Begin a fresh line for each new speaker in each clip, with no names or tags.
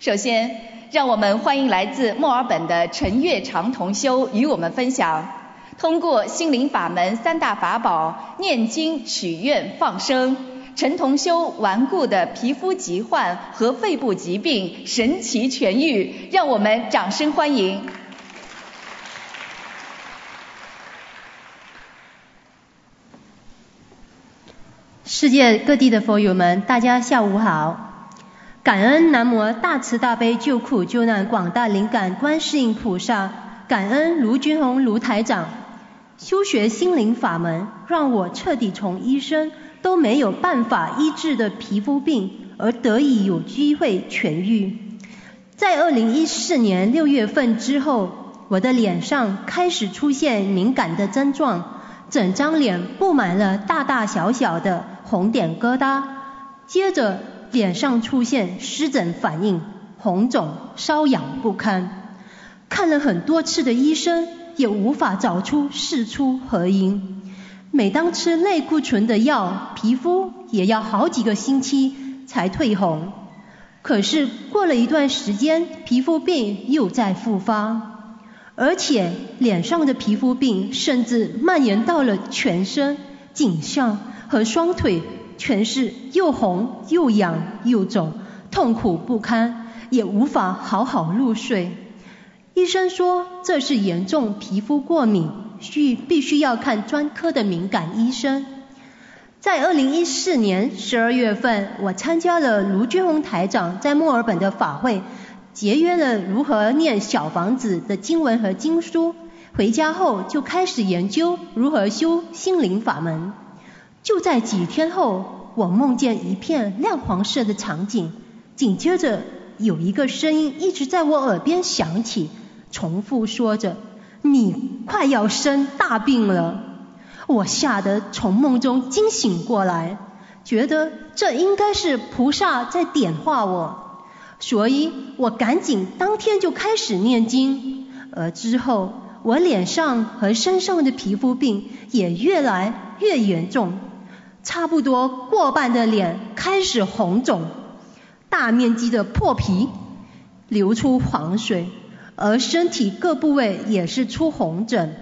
首先，让我们欢迎来自墨尔本的陈月长同修与我们分享，通过心灵法门三大法宝念经、许愿、放生，陈同修顽固的皮肤疾患和肺部疾病神奇痊愈，让我们掌声欢迎。
世界各地的佛友们，大家下午好！感恩南无大慈大悲救苦救难广大灵感观世音菩萨，感恩卢军宏卢台长。修学心灵法门，让我彻底从医生都没有办法医治的皮肤病，而得以有机会痊愈。在二零一四年六月份之后，我的脸上开始出现敏感的症状，整张脸布满了大大小小的。红点疙瘩，接着脸上出现湿疹反应，红肿瘙痒不堪。看了很多次的医生，也无法找出事出何因。每当吃类固醇的药，皮肤也要好几个星期才退红。可是过了一段时间，皮肤病又在复发，而且脸上的皮肤病甚至蔓延到了全身、颈项。和双腿全是又红又痒又肿，痛苦不堪，也无法好好入睡。医生说这是严重皮肤过敏，需必须要看专科的敏感医生。在二零一四年十二月份，我参加了卢军宏台长在墨尔本的法会，节约了如何念小房子的经文和经书。回家后就开始研究如何修心灵法门。就在几天后，我梦见一片亮黄色的场景，紧接着有一个声音一直在我耳边响起，重复说着：“你快要生大病了。”我吓得从梦中惊醒过来，觉得这应该是菩萨在点化我，所以我赶紧当天就开始念经。而之后，我脸上和身上的皮肤病也越来越严重。差不多过半的脸开始红肿，大面积的破皮，流出黄水，而身体各部位也是出红疹。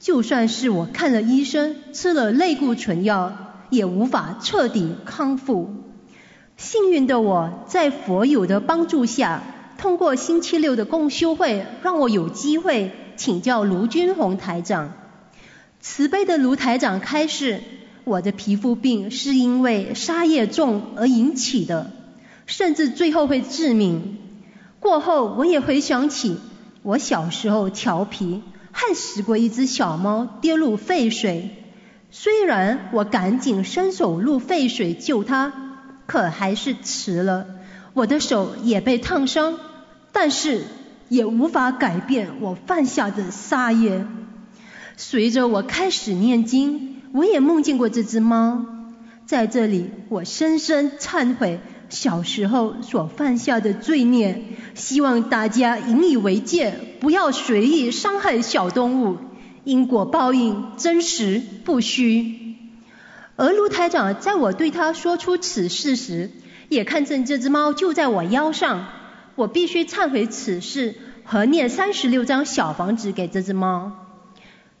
就算是我看了医生，吃了类固醇药，也无法彻底康复。幸运的我在佛友的帮助下，通过星期六的共修会，让我有机会请教卢军宏台长。慈悲的卢台长开示。我的皮肤病是因为沙叶重而引起的，甚至最后会致命。过后我也回想起我小时候调皮，害死过一只小猫跌入沸水。虽然我赶紧伸手入沸水救它，可还是迟了，我的手也被烫伤，但是也无法改变我犯下的杀业。随着我开始念经。我也梦见过这只猫，在这里我深深忏悔小时候所犯下的罪孽，希望大家引以为戒，不要随意伤害小动物，因果报应真实不虚。而卢台长在我对他说出此事时，也看见这只猫就在我腰上，我必须忏悔此事和念三十六张小房子给这只猫。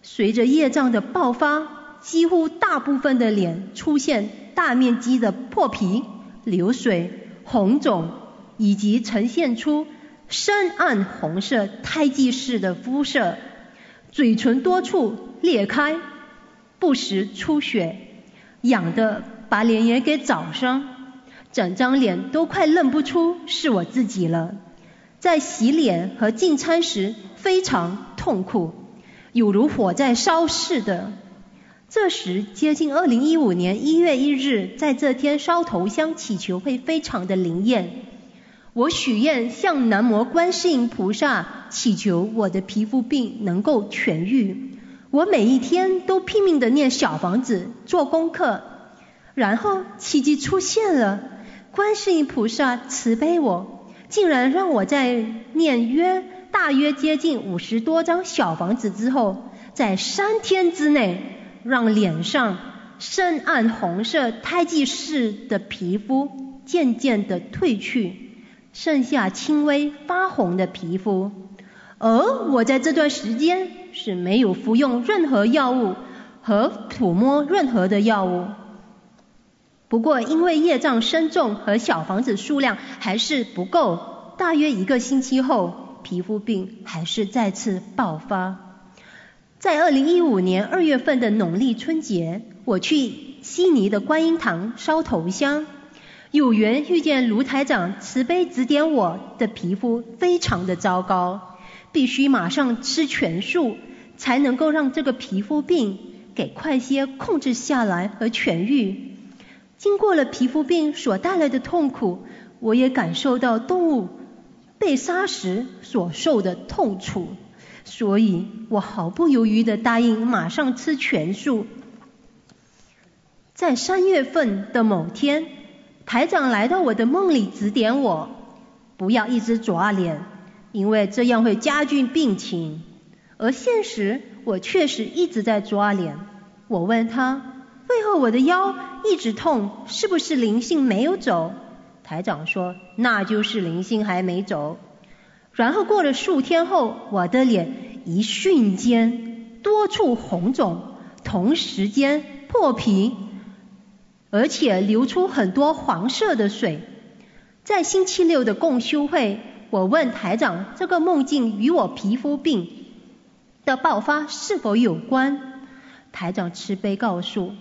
随着业障的爆发。几乎大部分的脸出现大面积的破皮、流水、红肿，以及呈现出深暗红色胎记式的肤色，嘴唇多处裂开，不时出血，痒的把脸也给找伤，整张脸都快认不出是我自己了。在洗脸和进餐时非常痛苦，有如火在烧似的。这时接近二零一五年一月一日，在这天烧头香祈求会非常的灵验。我许愿向南无观世音菩萨祈求我的皮肤病能够痊愈。我每一天都拼命的念小房子做功课，然后奇迹出现了，观世音菩萨慈悲我，竟然让我在念约大约接近五十多张小房子之后，在三天之内。让脸上深暗红色胎记式的皮肤渐渐的褪去，剩下轻微发红的皮肤。而我在这段时间是没有服用任何药物和涂抹任何的药物。不过因为业障深重和小房子数量还是不够，大约一个星期后，皮肤病还是再次爆发。在二零一五年二月份的农历春节，我去悉尼的观音堂烧头香，有缘遇见卢台长慈悲指点我的皮肤非常的糟糕，必须马上吃全素，才能够让这个皮肤病给快些控制下来和痊愈。经过了皮肤病所带来的痛苦，我也感受到动物被杀时所受的痛楚。所以我毫不犹豫的答应马上吃全素。在三月份的某天，台长来到我的梦里指点我，不要一直抓脸，因为这样会加剧病情。而现实，我确实一直在抓脸。我问他，为何我的腰一直痛？是不是灵性没有走？台长说，那就是灵性还没走。然后过了数天后，我的脸一瞬间多处红肿，同时间破皮，而且流出很多黄色的水。在星期六的共修会，我问台长，这个梦境与我皮肤病的爆发是否有关？台长慈悲告诉，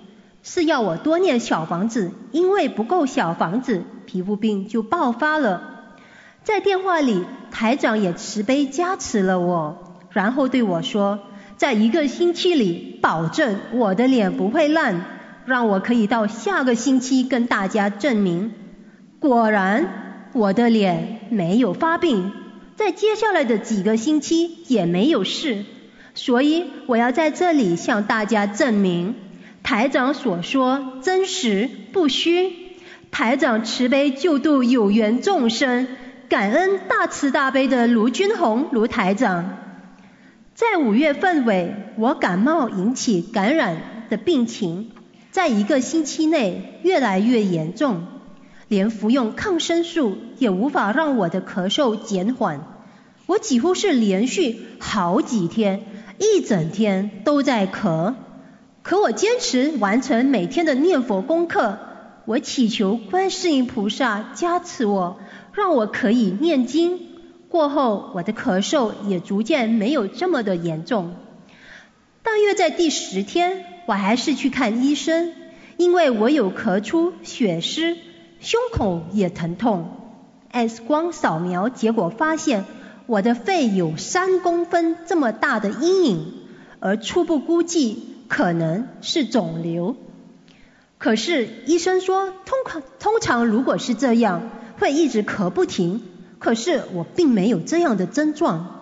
是要我多念小房子，因为不够小房子，皮肤病就爆发了。在电话里。台长也慈悲加持了我，然后对我说，在一个星期里，保证我的脸不会烂，让我可以到下个星期跟大家证明。果然，我的脸没有发病，在接下来的几个星期也没有事。所以我要在这里向大家证明，台长所说真实不虚。台长慈悲救度有缘众生。感恩大慈大悲的卢军宏卢台长，在五月份尾，我感冒引起感染的病情，在一个星期内越来越严重，连服用抗生素也无法让我的咳嗽减缓。我几乎是连续好几天，一整天都在咳，可我坚持完成每天的念佛功课，我祈求观世音菩萨加持我。让我可以念经，过后我的咳嗽也逐渐没有这么的严重。大约在第十天，我还是去看医生，因为我有咳出血丝，胸口也疼痛。X 光扫描结果发现我的肺有三公分这么大的阴影，而初步估计可能是肿瘤。可是医生说，通常通常如果是这样。会一直咳不停，可是我并没有这样的症状。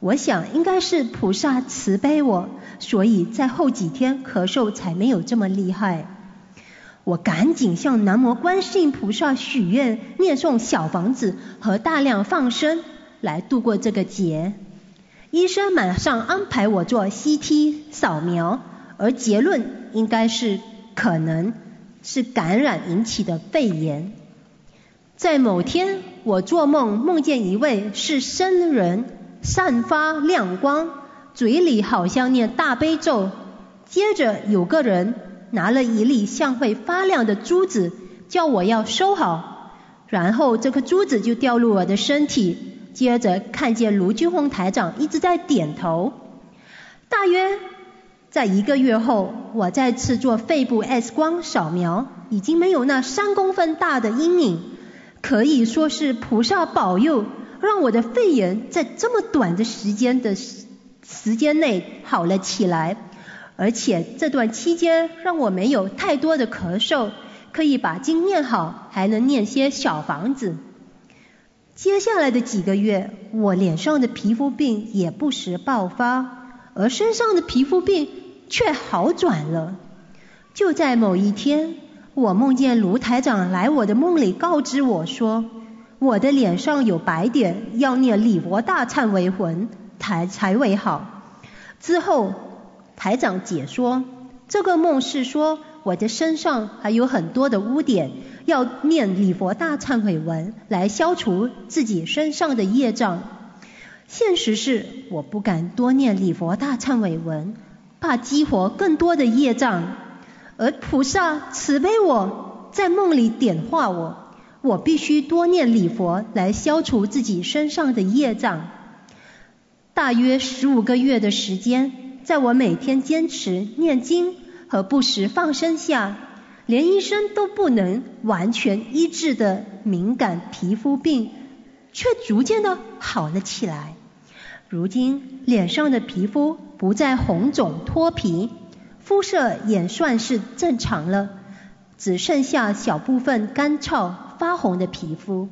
我想应该是菩萨慈悲我，所以在后几天咳嗽才没有这么厉害。我赶紧向南无观世音菩萨许愿，念诵小房子和大量放生，来度过这个劫。医生马上安排我做 CT 扫描，而结论应该是可能是感染引起的肺炎。在某天，我做梦梦见一位是僧人，散发亮光，嘴里好像念大悲咒。接着有个人拿了一粒像会发亮的珠子，叫我要收好。然后这颗珠子就掉入我的身体。接着看见卢俊宏台长一直在点头。大约在一个月后，我再次做肺部 X 光扫描，已经没有那三公分大的阴影。可以说是菩萨保佑，让我的肺炎在这么短的时间的时间内好了起来，而且这段期间让我没有太多的咳嗽，可以把经念好，还能念些小房子。接下来的几个月，我脸上的皮肤病也不时爆发，而身上的皮肤病却好转了。就在某一天。我梦见卢台长来我的梦里告知我说，我的脸上有白点，要念礼佛大忏为魂才才为好。之后台长解说，这个梦是说我的身上还有很多的污点，要念礼佛大忏悔文来消除自己身上的业障。现实是，我不敢多念礼佛大忏悔文，怕激活更多的业障。而菩萨慈悲我，在梦里点化我，我必须多念礼佛来消除自己身上的业障。大约十五个月的时间，在我每天坚持念经和不时放生下，连医生都不能完全医治的敏感皮肤病，却逐渐的好了起来。如今脸上的皮肤不再红肿脱皮，肤色也算是正常了，只剩下小部分干燥发红的皮肤，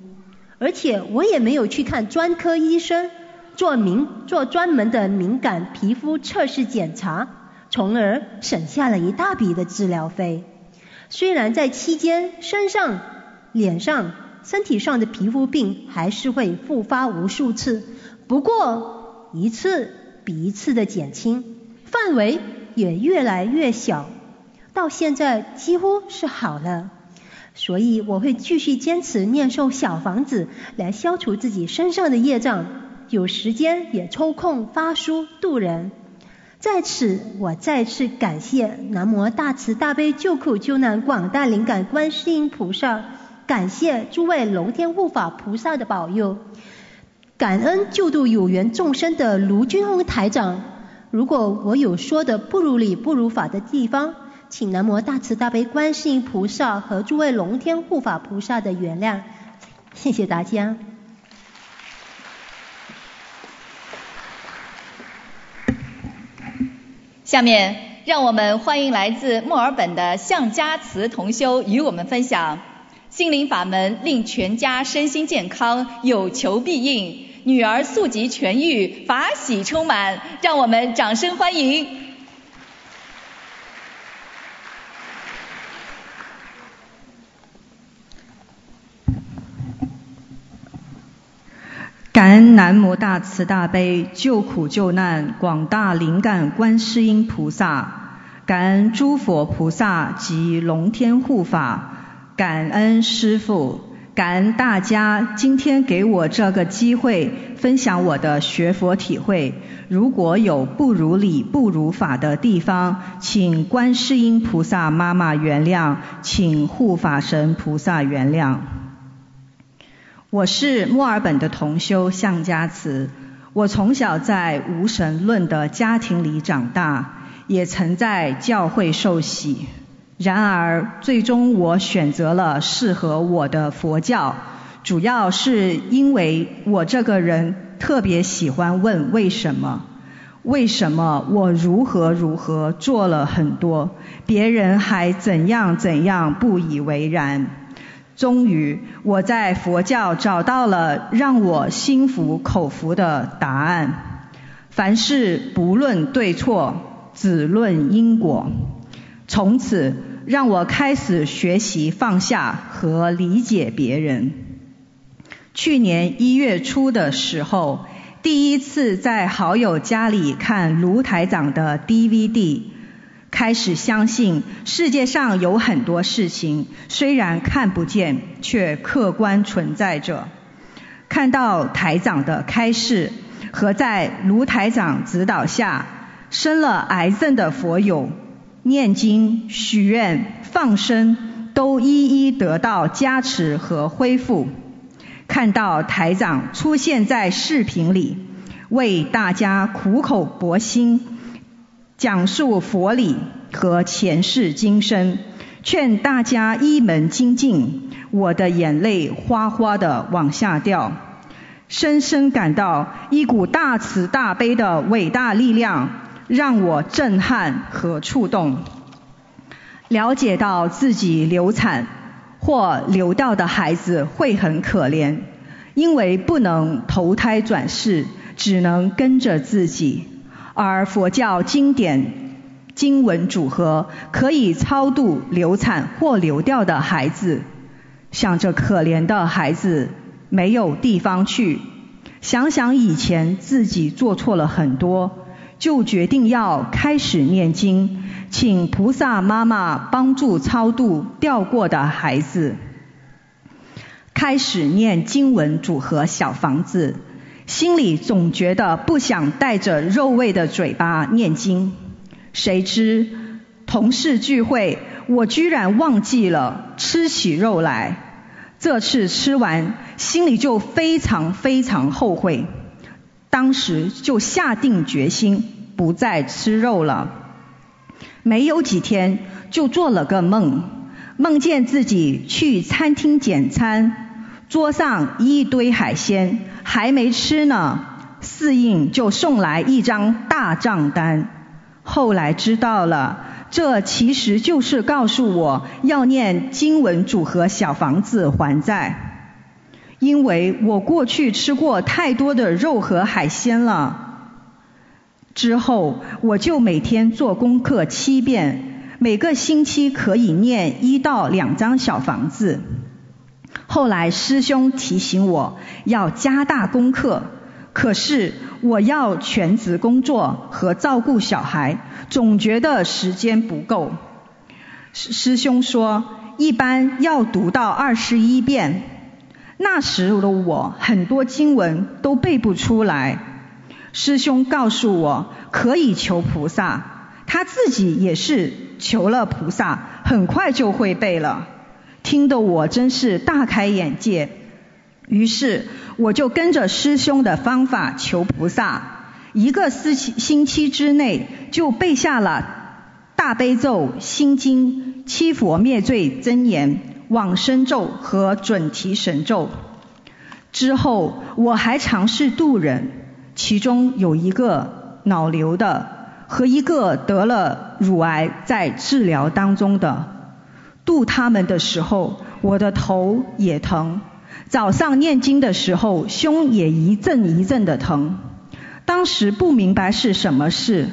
而且我也没有去看专科医生。做敏做专门的敏感皮肤测试检查，从而省下了一大笔的治疗费。虽然在期间身上、脸上、身体上的皮肤病还是会复发无数次，不过一次比一次的减轻，范围也越来越小，到现在几乎是好了。所以我会继续坚持念诵小房子来消除自己身上的业障。有时间也抽空发书度人，在此我再次感谢南无大慈大悲救苦救难广大灵感观世音菩萨，感谢诸位龙天护法菩萨的保佑，感恩救度有缘众生的卢军宏台长。如果我有说的不如理不如法的地方，请南无大慈大悲观世音菩萨和诸位龙天护法菩萨的原谅，谢谢大家。
下面，让我们欢迎来自墨尔本的向家慈同修与我们分享心灵法门，令全家身心健康，有求必应，女儿速疾痊愈，法喜充满。让我们掌声欢迎。
感恩南无大慈大悲救苦救难广大灵感观世音菩萨，感恩诸佛菩萨及龙天护法，感恩师父，感恩大家今天给我这个机会分享我的学佛体会。如果有不如理不如法的地方，请观世音菩萨妈妈原谅，请护法神菩萨原谅。我是墨尔本的同修向家慈，我从小在无神论的家庭里长大，也曾在教会受洗。然而，最终我选择了适合我的佛教，主要是因为我这个人特别喜欢问为什么，为什么我如何如何做了很多，别人还怎样怎样不以为然。终于，我在佛教找到了让我心服口服的答案。凡事不论对错，只论因果。从此，让我开始学习放下和理解别人。去年一月初的时候，第一次在好友家里看卢台长的 DVD。开始相信世界上有很多事情虽然看不见，却客观存在着。看到台长的开示和在卢台长指导下生了癌症的佛友念经、许愿、放生，都一一得到加持和恢复。看到台长出现在视频里，为大家苦口婆心。讲述佛理和前世今生，劝大家一门精进，我的眼泪哗哗的往下掉，深深感到一股大慈大悲的伟大力量，让我震撼和触动。了解到自己流产或流掉的孩子会很可怜，因为不能投胎转世，只能跟着自己。而佛教经典经文组合可以超度流产或流掉的孩子，想着可怜的孩子没有地方去，想想以前自己做错了很多，就决定要开始念经，请菩萨妈妈帮助超度掉过的孩子。开始念经文组合小房子，心里总觉得不想带着肉味的嘴巴念经，谁知同事聚会，我居然忘记了吃起肉来。这次吃完，心里就非常非常后悔。当时就下定决心不再吃肉了。没有几天，就做了个梦，梦见自己去餐厅点餐，桌上一堆海鲜，还没吃呢，侍应就送来一张大账单。后来知道了，这其实就是告诉我要念经文组合小房子还债。因为我过去吃过太多的肉和海鲜了，之后我就每天做功课七遍，每个星期可以念一到两张小房子。后来师兄提醒我要加大功课，可是我要全职工作和照顾小孩，总觉得时间不够。师师兄说，一般要读到二十一遍。那时的我很多经文都背不出来，师兄告诉我可以求菩萨，他自己也是求了菩萨，很快就会背了，听得我真是大开眼界。于是我就跟着师兄的方法求菩萨，一个星期星期之内就背下了大悲咒、心经、七佛灭罪真言。往生咒和准提神咒之后，我还尝试渡人，其中有一个脑瘤的和一个得了乳癌在治疗当中的。渡他们的时候，我的头也疼，早上念经的时候，胸也一阵一阵的疼。当时不明白是什么事，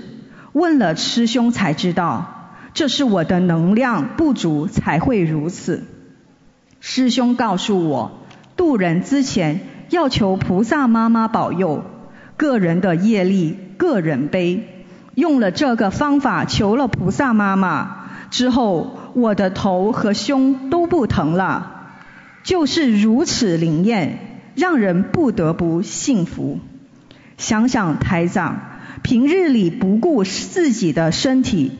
问了师兄才知道，这是我的能量不足才会如此。师兄告诉我，渡人之前要求菩萨妈妈保佑，个人的业力个人背。用了这个方法求了菩萨妈妈之后，我的头和胸都不疼了，就是如此灵验，让人不得不信服。想想台长平日里不顾自己的身体，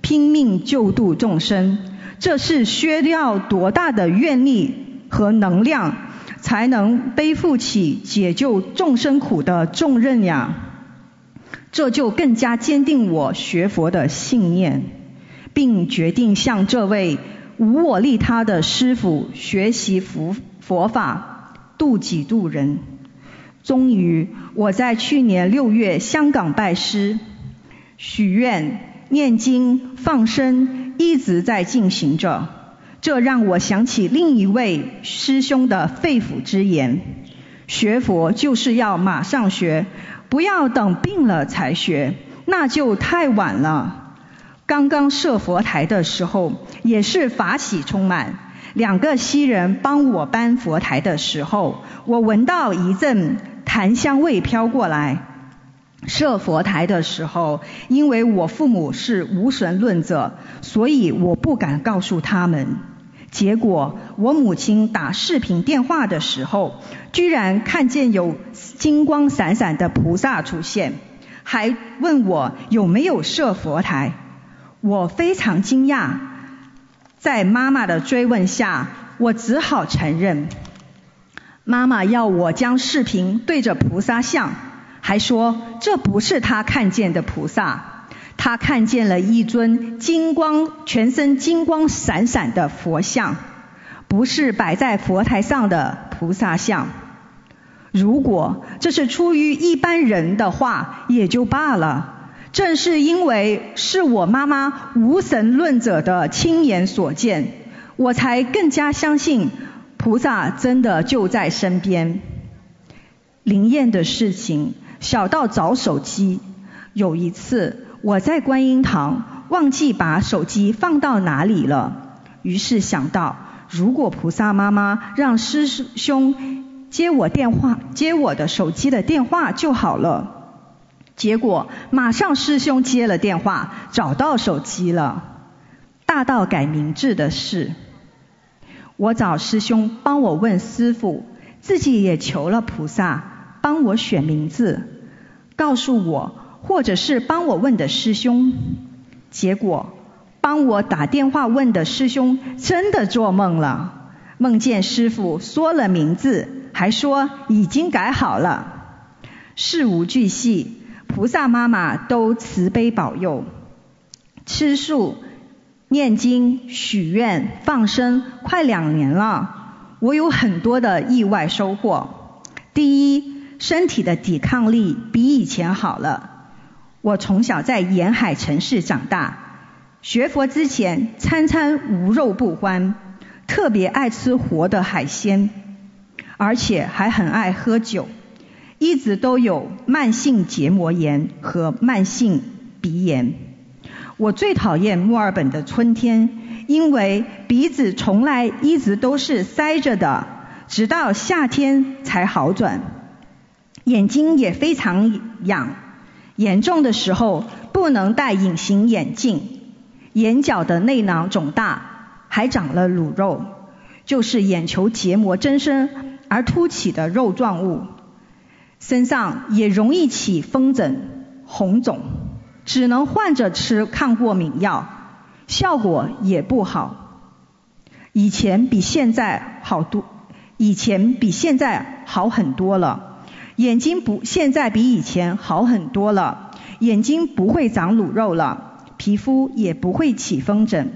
拼命救度众生。这是需要多大的愿力和能量，才能背负起解救众生苦的重任呀？这就更加坚定我学佛的信念，并决定向这位无我利他的师父学习佛佛法，度己度人。终于，我在去年六月香港拜师，许愿、念经、放生。一直在进行着，这让我想起另一位师兄的肺腑之言：学佛就是要马上学，不要等病了才学，那就太晚了。刚刚设佛台的时候，也是法喜充满。两个西人帮我搬佛台的时候，我闻到一阵檀香味飘过来。设佛台的时候，因为我父母是无神论者，所以我不敢告诉他们。结果我母亲打视频电话的时候，居然看见有金光闪闪的菩萨出现，还问我有没有设佛台。我非常惊讶，在妈妈的追问下，我只好承认，妈妈要我将视频对着菩萨像。还说这不是他看见的菩萨，他看见了一尊金光、全身金光闪闪的佛像，不是摆在佛台上的菩萨像。如果这是出于一般人的话，也就罢了。正是因为是我妈妈无神论者的亲眼所见，我才更加相信菩萨真的就在身边。灵验的事情。小到找手机，有一次我在观音堂忘记把手机放到哪里了，于是想到如果菩萨妈妈让师兄接我电话，接我的手机的电话就好了。结果马上师兄接了电话，找到手机了。大到改名字的事，我找师兄帮我问师傅，自己也求了菩萨帮我选名字，告诉我，或者是帮我问的师兄。结果帮我打电话问的师兄真的做梦了，梦见师傅说了名字，还说已经改好了。事无巨细，菩萨妈妈都慈悲保佑。吃素。念经、许愿、放生，快两年了，我有很多的意外收获。第一，身体的抵抗力比以前好了。我从小在沿海城市长大，学佛之前餐餐无肉不欢，特别爱吃活的海鲜，而且还很爱喝酒，一直都有慢性结膜炎和慢性鼻炎。我最讨厌墨尔本的春天，因为鼻子从来一直都是塞着的，直到夏天才好转。眼睛也非常痒，严重的时候不能戴隐形眼镜。眼角的内囊肿大，还长了乳肉，就是眼球结膜增生而凸起的肉状物。身上也容易起风疹、红肿。只能换着吃抗过敏药，效果也不好。以前比现在好多，以前比现在好很多了。眼睛不，现在比以前好很多了。眼睛不会长卤肉了，皮肤也不会起风疹。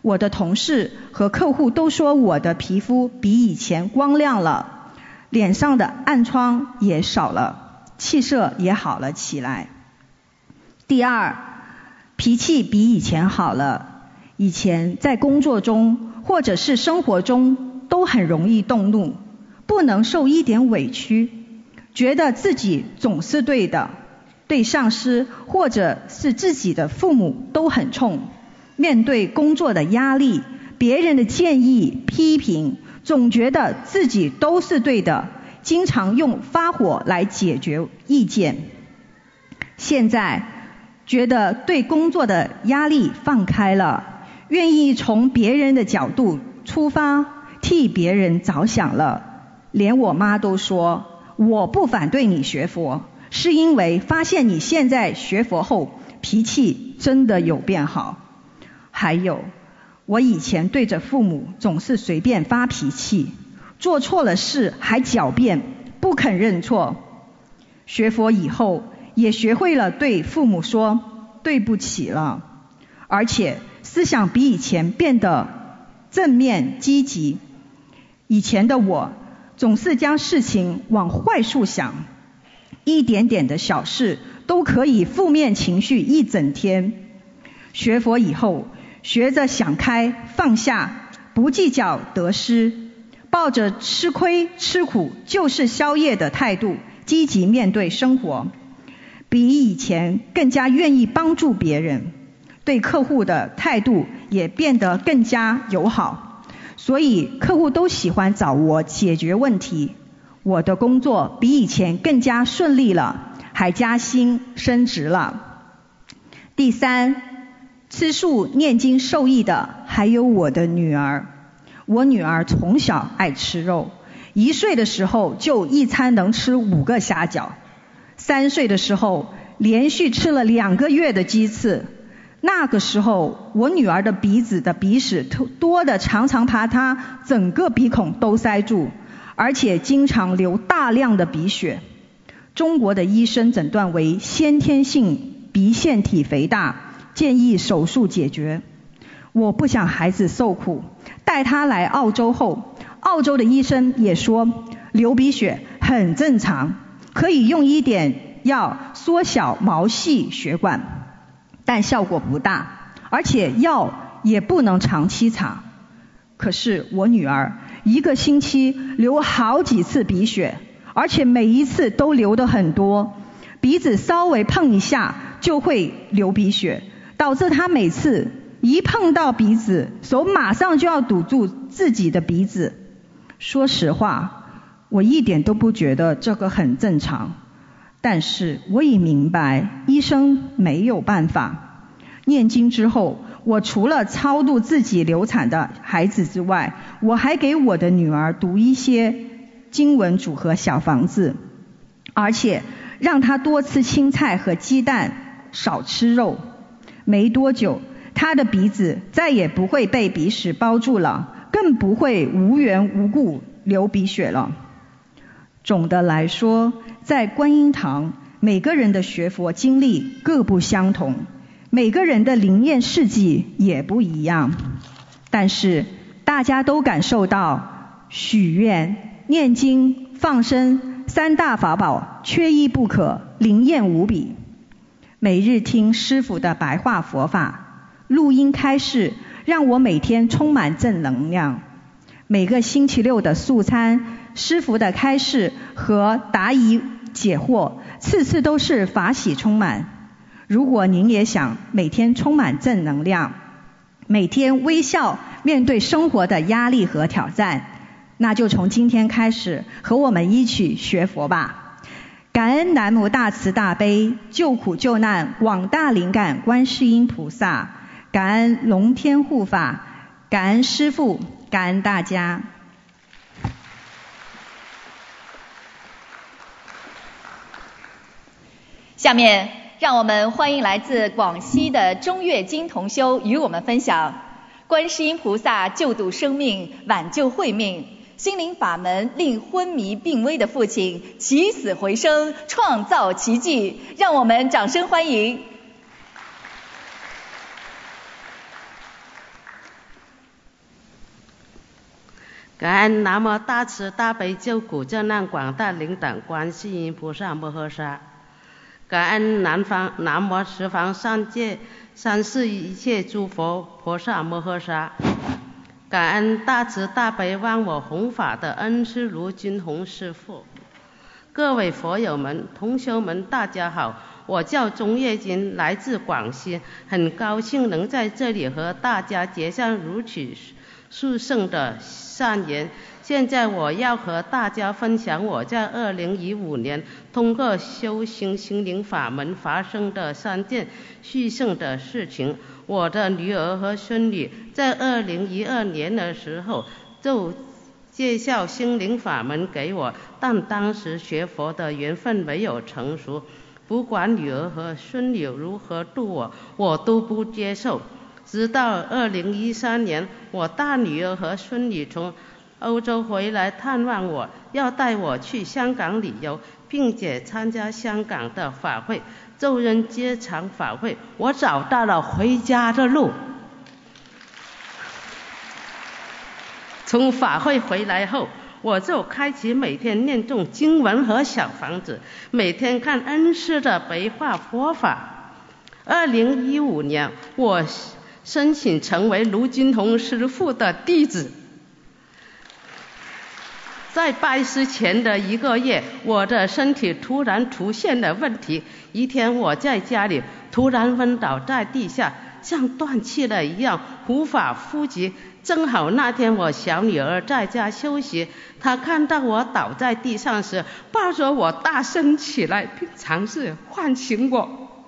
我的同事和客户都说我的皮肤比以前光亮了，脸上的暗疮也少了，气色也好了起来。第二，脾气比以前好了。以前在工作中或者是生活中都很容易动怒，不能受一点委屈，觉得自己总是对的，对上司或者是自己的父母都很冲。面对工作的压力、别人的建议、批评，总觉得自己都是对的，经常用发火来解决意见。现在。觉得对工作的压力放开了，愿意从别人的角度出发，替别人着想了。连我妈都说，我不反对你学佛，是因为发现你现在学佛后脾气真的有变好。还有，我以前对着父母总是随便发脾气，做错了事还狡辩，不肯认错。学佛以后。也学会了对父母说对不起了，而且思想比以前变得正面积极。以前的我总是将事情往坏处想，一点点的小事都可以负面情绪一整天。学佛以后，学着想开放下，不计较得失，抱着吃亏吃苦就是宵夜的态度，积极面对生活。比以前更加愿意帮助别人，对客户的态度也变得更加友好，所以客户都喜欢找我解决问题。我的工作比以前更加顺利了，还加薪升职了。第三，吃素念经受益的还有我的女儿。我女儿从小爱吃肉，一岁的时候就一餐能吃五个虾饺。三岁的时候，连续吃了两个月的鸡翅。那个时候，我女儿的鼻子的鼻屎多的常常把她整个鼻孔都塞住，而且经常流大量的鼻血。中国的医生诊断为先天性鼻腺体肥大，建议手术解决。我不想孩子受苦，带她来澳洲后，澳洲的医生也说流鼻血很正常。可以用一点药缩小毛细血管，但效果不大，而且药也不能长期擦。可是我女儿一个星期流好几次鼻血，而且每一次都流的很多，鼻子稍微碰一下就会流鼻血，导致她每次一碰到鼻子，手马上就要堵住自己的鼻子。说实话。我一点都不觉得这个很正常，但是我已明白，医生没有办法。念经之后，我除了超度自己流产的孩子之外，我还给我的女儿读一些经文组合小房子，而且让她多吃青菜和鸡蛋，少吃肉。没多久，她的鼻子再也不会被鼻屎包住了，更不会无缘无故流鼻血了。总的来说，在观音堂，每个人的学佛经历各不相同，每个人的灵验事迹也不一样。但是大家都感受到，许愿、念经、放生三大法宝缺一不可，灵验无比。每日听师傅的白话佛法，录音开示，让我每天充满正能量。每个星期六的素餐。师傅的开示和答疑解惑，次次都是法喜充满。如果您也想每天充满正能量，每天微笑面对生活的压力和挑战，那就从今天开始和我们一起学佛吧。感恩南无大慈大悲救苦救难广大灵感观世音菩萨，感恩龙天护法，感恩师父，感恩大家。
下面，让我们欢迎来自广西的中岳金同修与我们分享：观世音菩萨救度生命，挽救慧命；心灵法门令昏迷病危的父亲起死回生，创造奇迹。让我们掌声欢迎！
感恩南无大慈大悲救苦救难广大灵感观世音菩萨摩诃萨。感恩南方南无十方三界三世一切诸佛菩萨摩诃萨，感恩大慈大悲万我弘法的恩师卢军宏师父，各位佛友们、同修们，大家好，我叫钟月金，来自广西，很高兴能在这里和大家结下如此殊胜的善缘。现在我要和大家分享我在二零一五年通过修行心灵法门发生的三件殊胜的事情。我的女儿和孙女在二零一二年的时候就介绍心灵法门给我，但当时学佛的缘分没有成熟，不管女儿和孙女如何度我，我都不接受。直到二零一三年，我大女儿和孙女从欧洲回来探望我，要带我去香港旅游，并且参加香港的法会——众人接场法会。我找到了回家的路。从法会回来后，我就开启每天念诵经文和小房子，每天看恩师的白话佛法。二零一五年，我申请成为卢金红师傅的弟子。在拜师前的一个月，我的身体突然出现了问题。一天，我在家里突然昏倒在地下，像断气了一样，无法呼吸。正好那天我小女儿在家休息，她看到我倒在地上时，抱着我大声起来，并尝试唤醒我，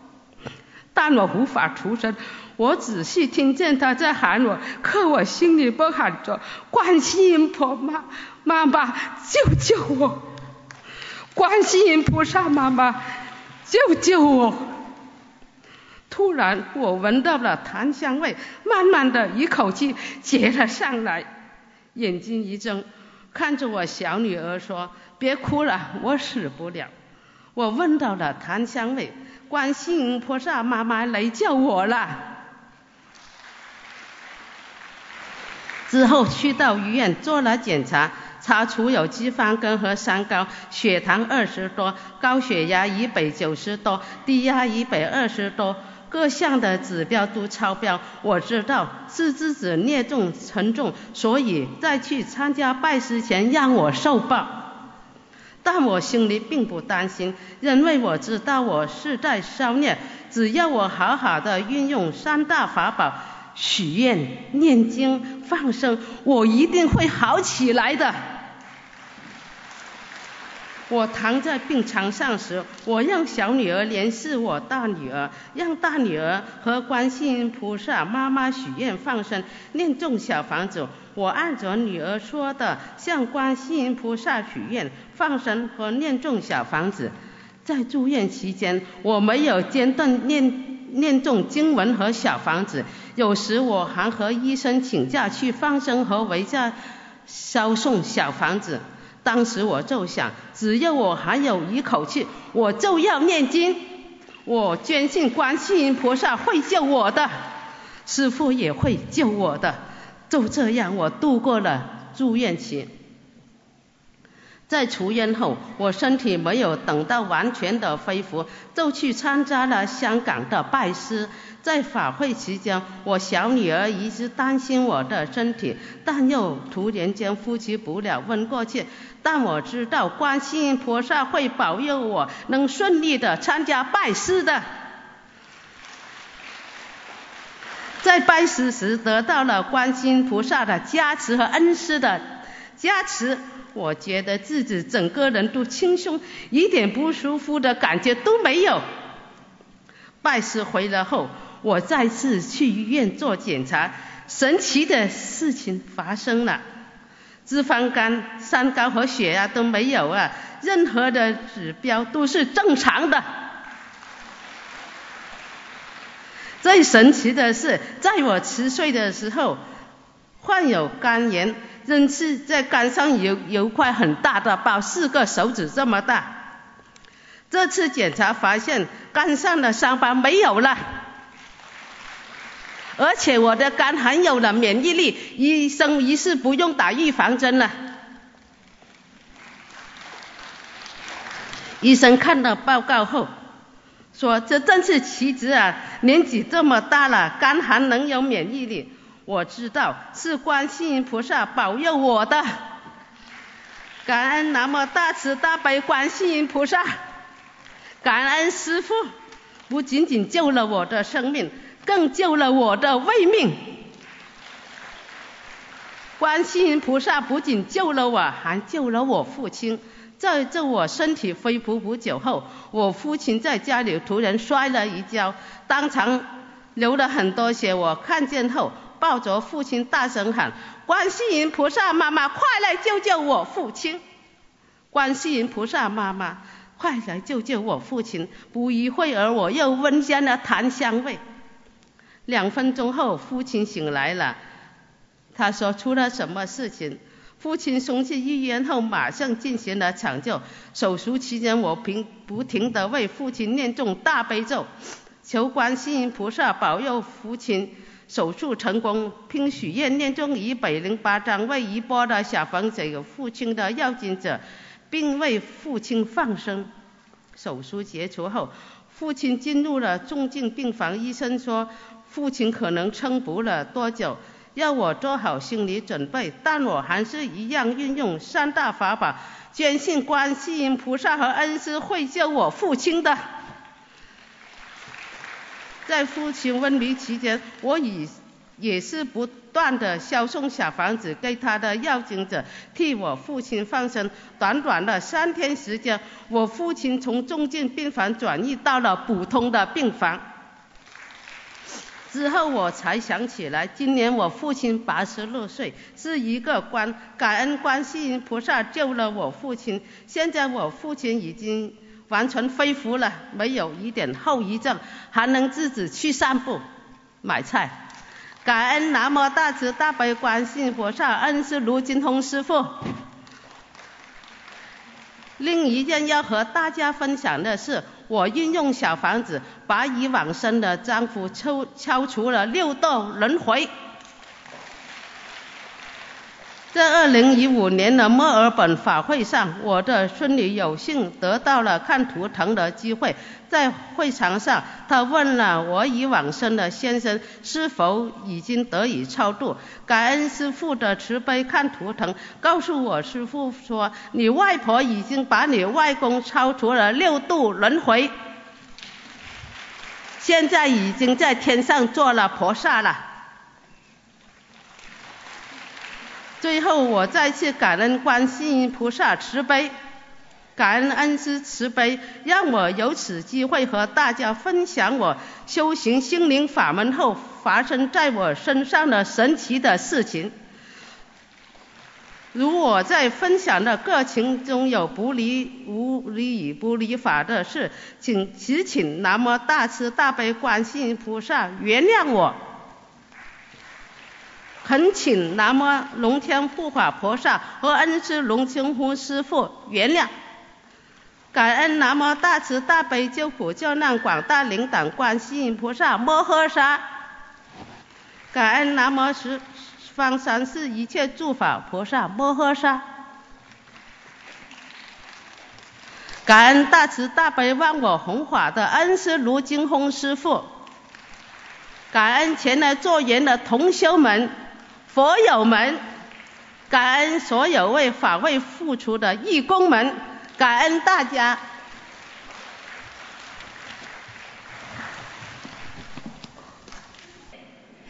但我无法出声。我仔细听见他在喊我，可我心里不喊着“观世音婆妈妈妈救救我”，观世音菩萨妈妈救救我。突然，我闻到了檀香味，慢慢的一口气接了上来，眼睛一睁，看着我小女儿说：“别哭了，我死不了。”我闻到了檀香味，观世音菩萨妈妈来救我了。之后去到医院做了检查，查出有脂肪肝和三高，血糖二十多，高血压一百九十多，低压一百二十多，各项的指标都超标。我知道是自己孽重沉重，所以在去参加拜师前让我受报。但我心里并不担心，因为我知道我是在消孽，只要我好好的运用三大法宝。许愿、念经、放生，我一定会好起来的。我躺在病床上时，我让小女儿联系我大女儿，让大女儿和观世音菩萨妈妈许愿放生，念种小房子。我按着女儿说的，向观世音菩萨许愿放生和念种小房子。在住院期间，我没有间断念念诵经文和小房子，有时我还和医生请假去放生和回家烧送小房子。当时我就想，只要我还有一口气，我就要念经。我坚信观世音菩萨会救我的，师父也会救我的。就这样，我度过了住院期。在出院后，我身体没有等到完全的恢复，就去参加了香港的拜师。在法会期间，我小女儿一直担心我的身体，但又突然间呼吸不了，问过去。但我知道观世音菩萨会保佑我，能顺利的参加拜师的。在拜师时得到了观世音菩萨的加持和恩师的加持，我觉得自己整个人都轻松，一点不舒服的感觉都没有。拜师回来后。我再次去医院做检查，神奇的事情发生了，脂肪肝、三高和血压都没有啊，任何的指标都是正常的。最神奇的是，在我七岁的时候患有肝炎，仍是在肝上有有块很大的包，四个手指这么大。这次检查发现肝上的伤疤没有了。而且我的肝还有了免疫力，医生于是不用打预防针了。医生看了报告后说：“这真是奇迹啊！年纪这么大了，肝还能有免疫力。我知道是观世音菩萨保佑我的，感恩南无大慈大悲观世音菩萨，感恩师父，不仅仅救了我的生命。”更救了我的未命。观世音菩萨不仅救了我，还救了我父亲。在这我身体恢复不久后，我父亲在家里突然摔了一跤，当场流了很多血。我看见后，抱着父亲大声喊：“观世音菩萨妈妈，快来救救我父亲！”观世音菩萨妈妈，快来救救我父亲！不一会儿，我又闻见了檀香味。两分钟后，父亲醒来了。他说出了什么事情？父亲送去医院后，马上进行了抢救。手术期间，我平不停地为父亲念诵大悲咒，求观世音菩萨保佑父亲手术成功，并许愿念诵一百零八张为一波的小房子有父亲的要紧者，并为父亲放生。手术结束后，父亲进入了重症病房，医生说。父亲可能撑不了多久，要我做好心理准备，但我还是一样运用三大法宝，坚信观世音菩萨和恩师会救我父亲的。在父亲昏迷期间，我已也是不断的销送小房子给他的要经者，替我父亲放生。短短的三天时间，我父亲从重症病房转移到了普通的病房。之后我才想起来，今年我父亲八十六岁，是一个关感恩观世音菩萨救了我父亲。现在我父亲已经完全恢复了，没有一点后遗症，还能自己去散步、买菜。感恩南无大慈大悲观世音菩萨，恩师卢金通师傅。另一件要和大家分享的是。我运用小房子，把已往生的丈夫抽敲除了六道轮回。在二零一五年的墨尔本法会上，我的孙女有幸得到了看图腾的机会。在会场上，她问了我已往生的先生是否已经得以超度。感恩师父的慈悲看图腾，告诉我师父说，你外婆已经把你外公超出了六度轮回，现在已经在天上做了菩萨了。最后，我再次感恩观世音菩萨慈悲，感恩恩师慈悲，让我有此机会和大家分享我修行心灵法门后发生在我身上的神奇的事情。如我在分享的过程中有不离无离与不离法的事，请祈请南无大慈大悲观世音菩萨原谅我。恳请南无龙天护法菩萨和恩师龙清风师父原谅。感恩南无大慈大悲救苦救难广大灵感观世音菩萨摩诃萨。感恩南无十方三世一切诸法菩萨摩诃萨。感恩大慈大悲万我弘法的恩师卢金红师父。感恩前来做缘的同修们。佛友们，感恩所有为法会付出的义工们，感恩大家。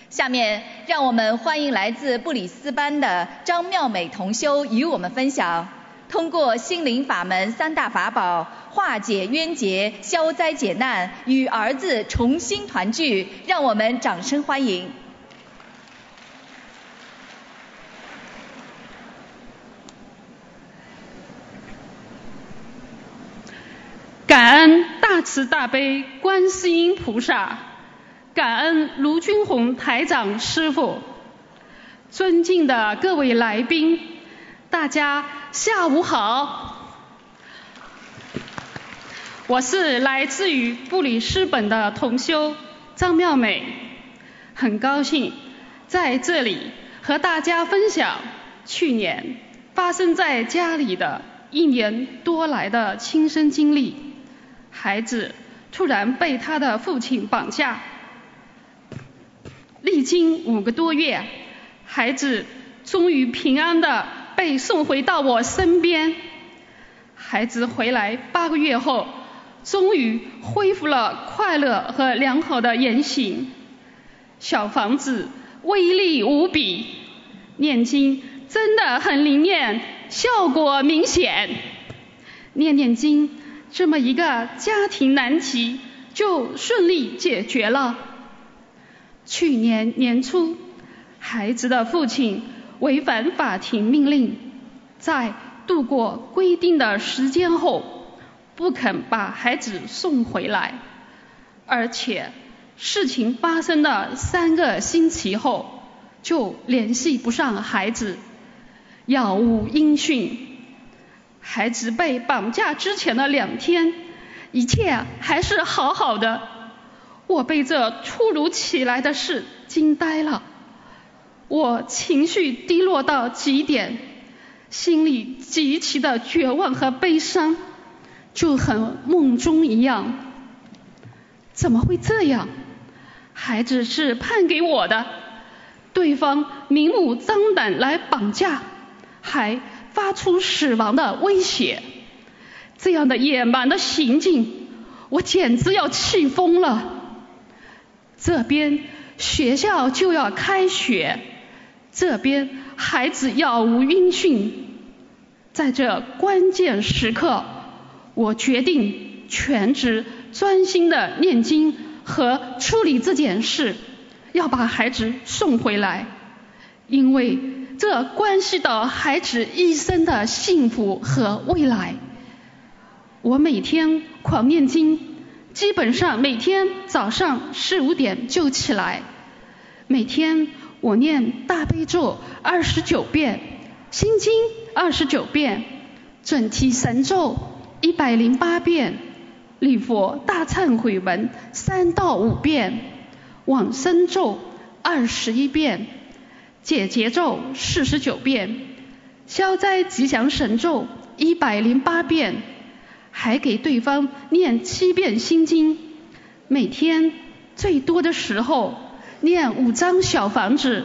下面让我们欢迎来自布里斯班的张妙美同修与我们分享，通过心灵法门三大法宝化解冤结、消灾解难，与儿子重新团聚，让我们掌声欢迎。
感恩大慈大悲观世音菩萨，感恩卢军红台长师傅，尊敬的各位来宾，大家下午好。我是来自于布里斯本的同修张妙美，很高兴在这里和大家分享去年发生在家里的一年多来的亲身经历。孩子突然被他的父亲绑架，历经五个多月，孩子终于平安的被送回到我身边。孩子回来八个月后，终于恢复了快乐和良好的言行。小房子威力无比，念经真的很灵验，效果明显。念念经。这么一个家庭难题就顺利解决了。去年年初，孩子的父亲违反法庭命令，在度过规定的时间后，不肯把孩子送回来，而且事情发生的三个星期后，就联系不上孩子，杳无音讯。孩子被绑架之前的两天，一切还是好好的。我被这突如其来的事惊呆了，我情绪低落到极点，心里极其的绝望和悲伤，就很梦中一样。怎么会这样？孩子是判给我的，对方明目张胆来绑架，还。发出死亡的威胁，这样的野蛮的行径，我简直要气疯了。这边学校就要开学，这边孩子杳无音讯，在这关键时刻，我决定全职专心的念经和处理这件事，要把孩子送回来，因为。这关系到孩子一生的幸福和未来。我每天狂念经，基本上每天早上四五点就起来。每天我念大悲咒二十九遍，心经二十九遍，准提神咒一百零八遍，礼佛大忏悔文三到五遍，往生咒二十一遍。解节奏四十九遍，消灾吉祥神咒一百零八遍，还给对方念七遍心经。每天最多的时候念五张小房子。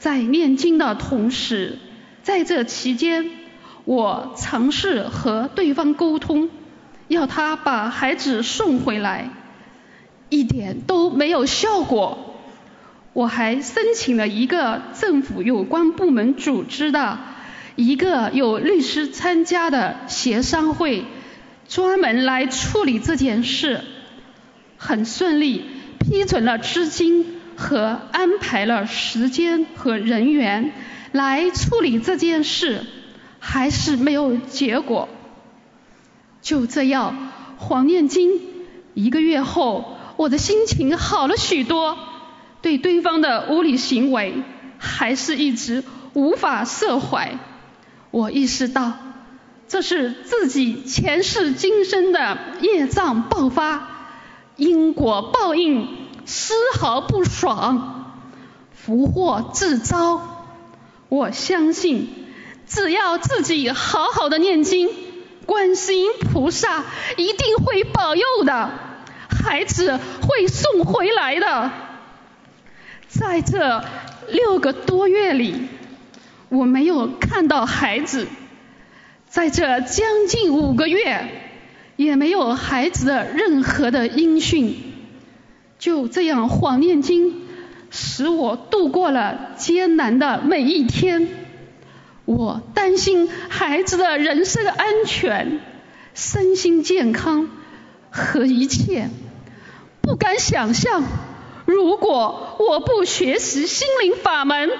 在念经的同时，在这期间，我尝试和对方沟通，要他把孩子送回来，一点都没有效果。我还申请了一个政府有关部门组织的一个有律师参加的协商会，专门来处理这件事，很顺利，批准了资金和安排了时间和人员来处理这件事，还是没有结果。就这样，黄念经一个月后，我的心情好了许多，对对方的无理行为还是一直无法释怀。我意识到，这是自己前世今生的业障爆发，因果报应，丝毫不爽，福祸自招。我相信，只要自己好好的念经，观世音菩萨一定会保佑的，孩子会送回来的。在这六个多月里。我没有看到孩子，在这将近五个月，也没有孩子的任何的音讯。就这样，黄念经使我度过了艰难的每一天。我担心孩子的人身安全、身心健康和一切，不敢想象，如果我不学习心灵法门。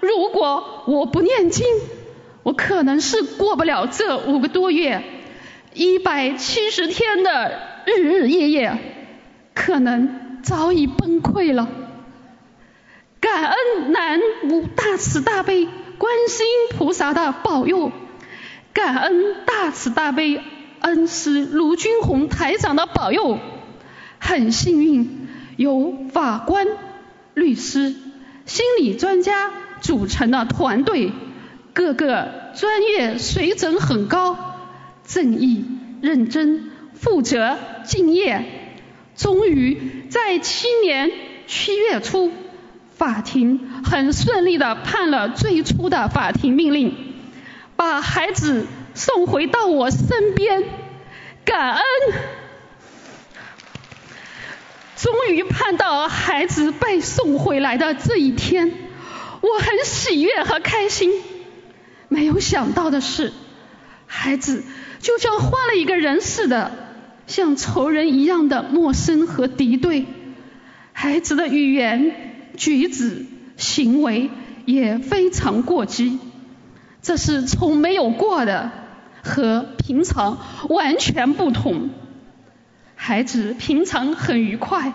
如果我不念经，我可能是过不了这五个多月，一百七十天的日日夜夜，可能早已崩溃了。感恩南无大慈大悲观世音菩萨的保佑，感恩大慈大悲恩师卢军宏台长的保佑，很幸运由法官、律师、心理专家。组成的团队，各个专业水准很高，正义、认真、负责、敬业。终于在七年七月初，法庭很顺利的判了最初的法庭命令，把孩子送回到我身边。感恩，终于盼到孩子被送回来的这一天。我很喜悦和开心，没有想到的是，孩子就像换了一个人似的，像仇人一样的陌生和敌对。孩子的语言、举止、行为也非常过激，这是从没有过的，和平常完全不同。孩子平常很愉快，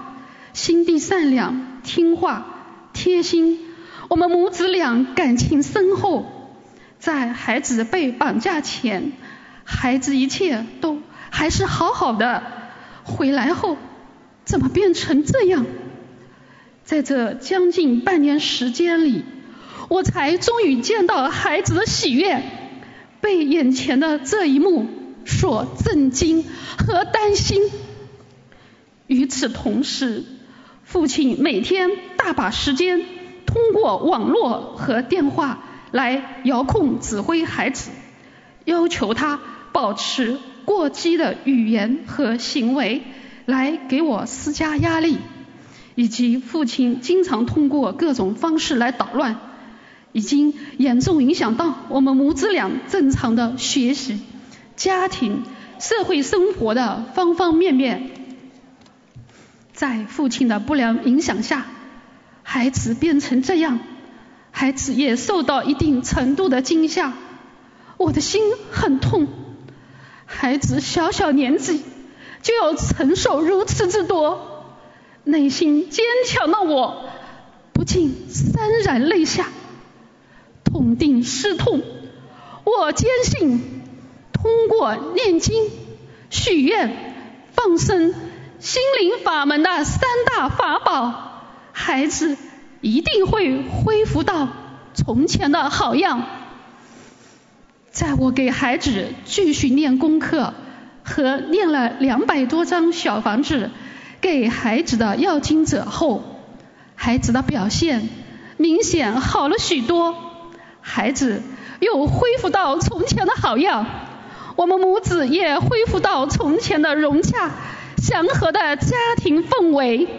心地善良、听话、贴心。我们母子俩感情深厚，在孩子被绑架前，孩子一切都还是好好的。回来后，怎么变成这样？在这将近半年时间里，我才终于见到孩子的喜悦，被眼前的这一幕所震惊和担心。与此同时，父亲每天大把时间。通过网络和电话来遥控指挥孩子，要求他保持过激的语言和行为，来给我施加压力，以及父亲经常通过各种方式来捣乱，已经严重影响到我们母子俩正常的学习、家庭、社会生活的方方面面。在父亲的不良影响下。孩子变成这样，孩子也受到一定程度的惊吓，我的心很痛。孩子小小年纪就要承受如此之多，内心坚强的我不禁潸然泪下，痛定思痛，我坚信通过念经、许愿、放生、心灵法门的三大法宝。孩子一定会恢复到从前的好样。在我给孩子继续念功课和念了两百多张小房子给孩子的要经者后，孩子的表现明显好了许多，孩子又恢复到从前的好样，我们母子也恢复到从前的融洽祥和的家庭氛围。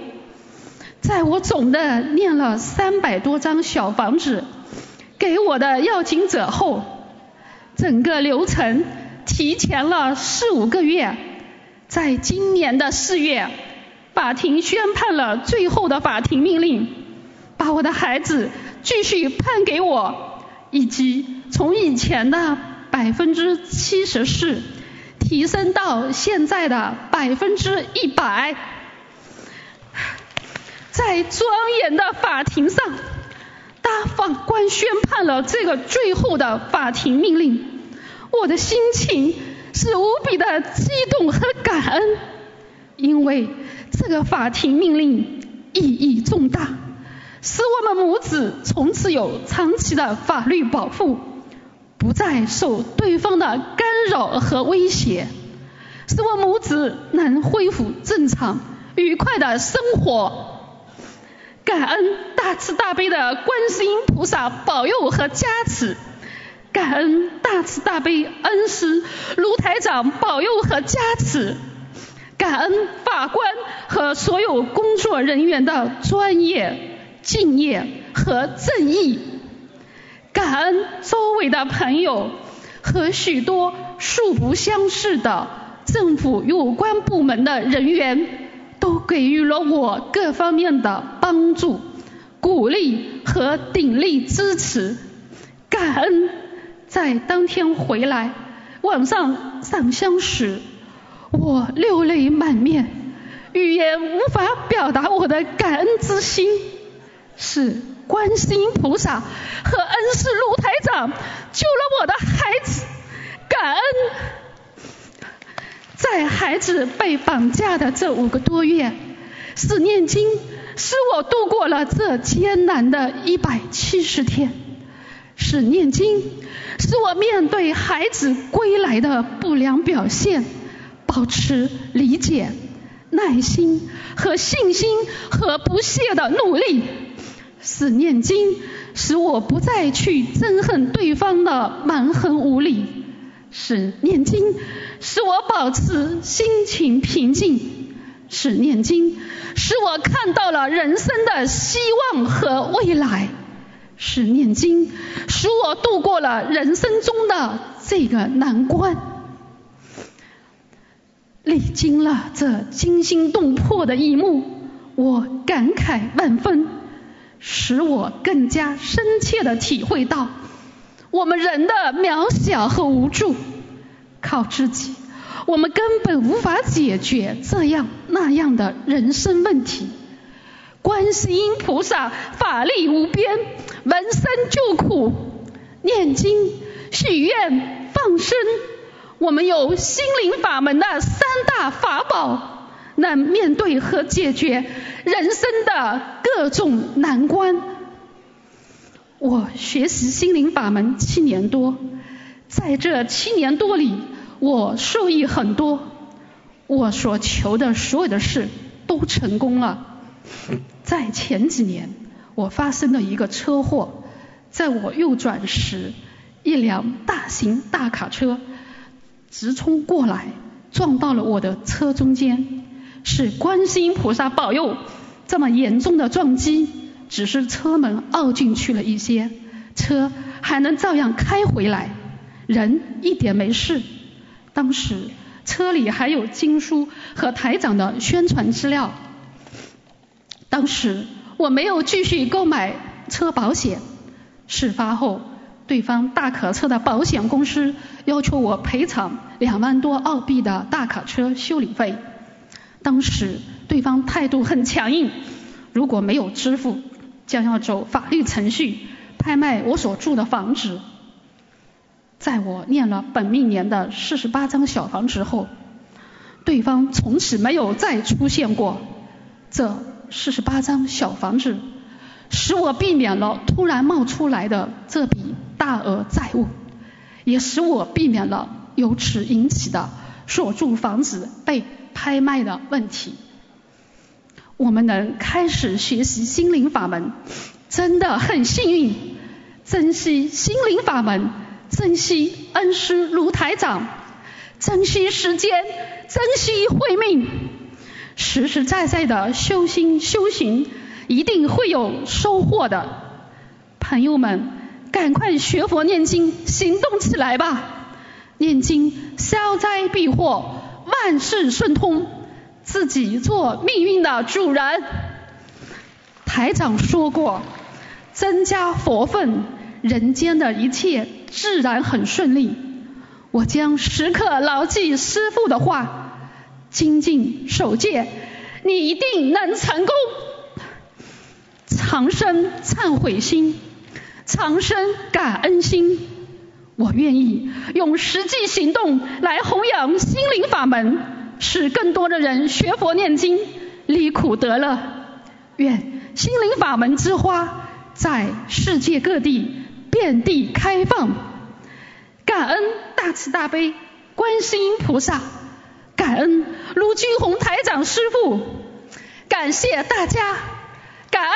在我总的念了三百多张小房子给我的要经者后，整个流程提前了四五个月，在今年的四月，法庭宣判了最后的法庭命令，把我的孩子继续判给我，以及从以前的百分之七十四提升到现在的百分之一百。在庄严的法庭上，大法官宣判了这个最后的法庭命令，我的心情是无比的激动和感恩，因为这个法庭命令意义重大，使我们母子从此有长期的法律保护，不再受对方的干扰和威胁，使我母子能恢复正常、愉快的生活。感恩大慈大悲的观世音菩萨保佑和加持，感恩大慈大悲恩师卢台长保佑和加持，感恩法官和所有工作人员的专业、敬业和正义，感恩周围的朋友和许多素不相识的政府有关部门的人员。都给予了我各方面的帮助、鼓励和鼎力支持，感恩。在当天回来晚上上香时，我流泪满面，语言无法表达我的感恩之心。是观世音菩萨和恩师卢台长救了我的孩子，感恩。在孩子被绑架的这五个多月，是念经使我度过了这艰难的一百七十天，是念经使我面对孩子归来的不良表现，保持理解、耐心和信心和不懈的努力，是念经使我不再去憎恨对方的蛮横无理，是念经。使我保持心情平静，是念经；使我看到了人生的希望和未来，是念经；使我度过了人生中的这个难关。历经了这惊心动魄的一幕，我感慨万分，使我更加深切的体会到我们人的渺小和无助。靠自己，我们根本无法解决这样那样的人生问题。观世音菩萨法力无边，闻声救苦，念经、许愿、放生，我们有心灵法门的三大法宝，能面对和解决人生的各种难关。我学习心灵法门七年多，在这七年多里。我受益很多，我所求的所有的事都成功了。在前几年，我发生了一个车祸，在我右转时，一辆大型大卡车直冲过来，撞到了我的车中间。是观世音菩萨保佑，这么严重的撞击，只是车门凹进去了一些，车还能照样开回来，人一点没事。当时车里还有经书和台长的宣传资料。当时我没有继续购买车保险。事发后，对方大卡车的保险公司要求我赔偿两万多澳币的大卡车修理费。当时对方态度很强硬，如果没有支付，将要走法律程序，拍卖我所住的房子。在我念了本命年的四十八张小房子后，对方从此没有再出现过。这四十八张小房子使我避免了突然冒出来的这笔大额债务，也使我避免了由此引起的所住房子被拍卖的问题。我们能开始学习心灵法门，真的很幸运。珍惜心灵法门。珍惜恩师卢台长，珍惜时间，珍惜慧命，实实在在的修心修行，一定会有收获的。朋友们，赶快学佛念经，行动起来吧！念经消灾避祸，万事顺通，自己做命运的主人。台长说过，增加佛分，人间的一切自然很顺利。我将时刻牢记师父的话，精进守戒，你一定能成功。长生忏悔心，长生感恩心。我愿意用实际行动来弘扬心灵法门，使更多的人学佛念经，离苦得乐。愿心灵法门之花在世界各地遍地开放。感恩大慈大悲观世音菩萨，感恩卢军宏台长师傅，感谢大家，感恩。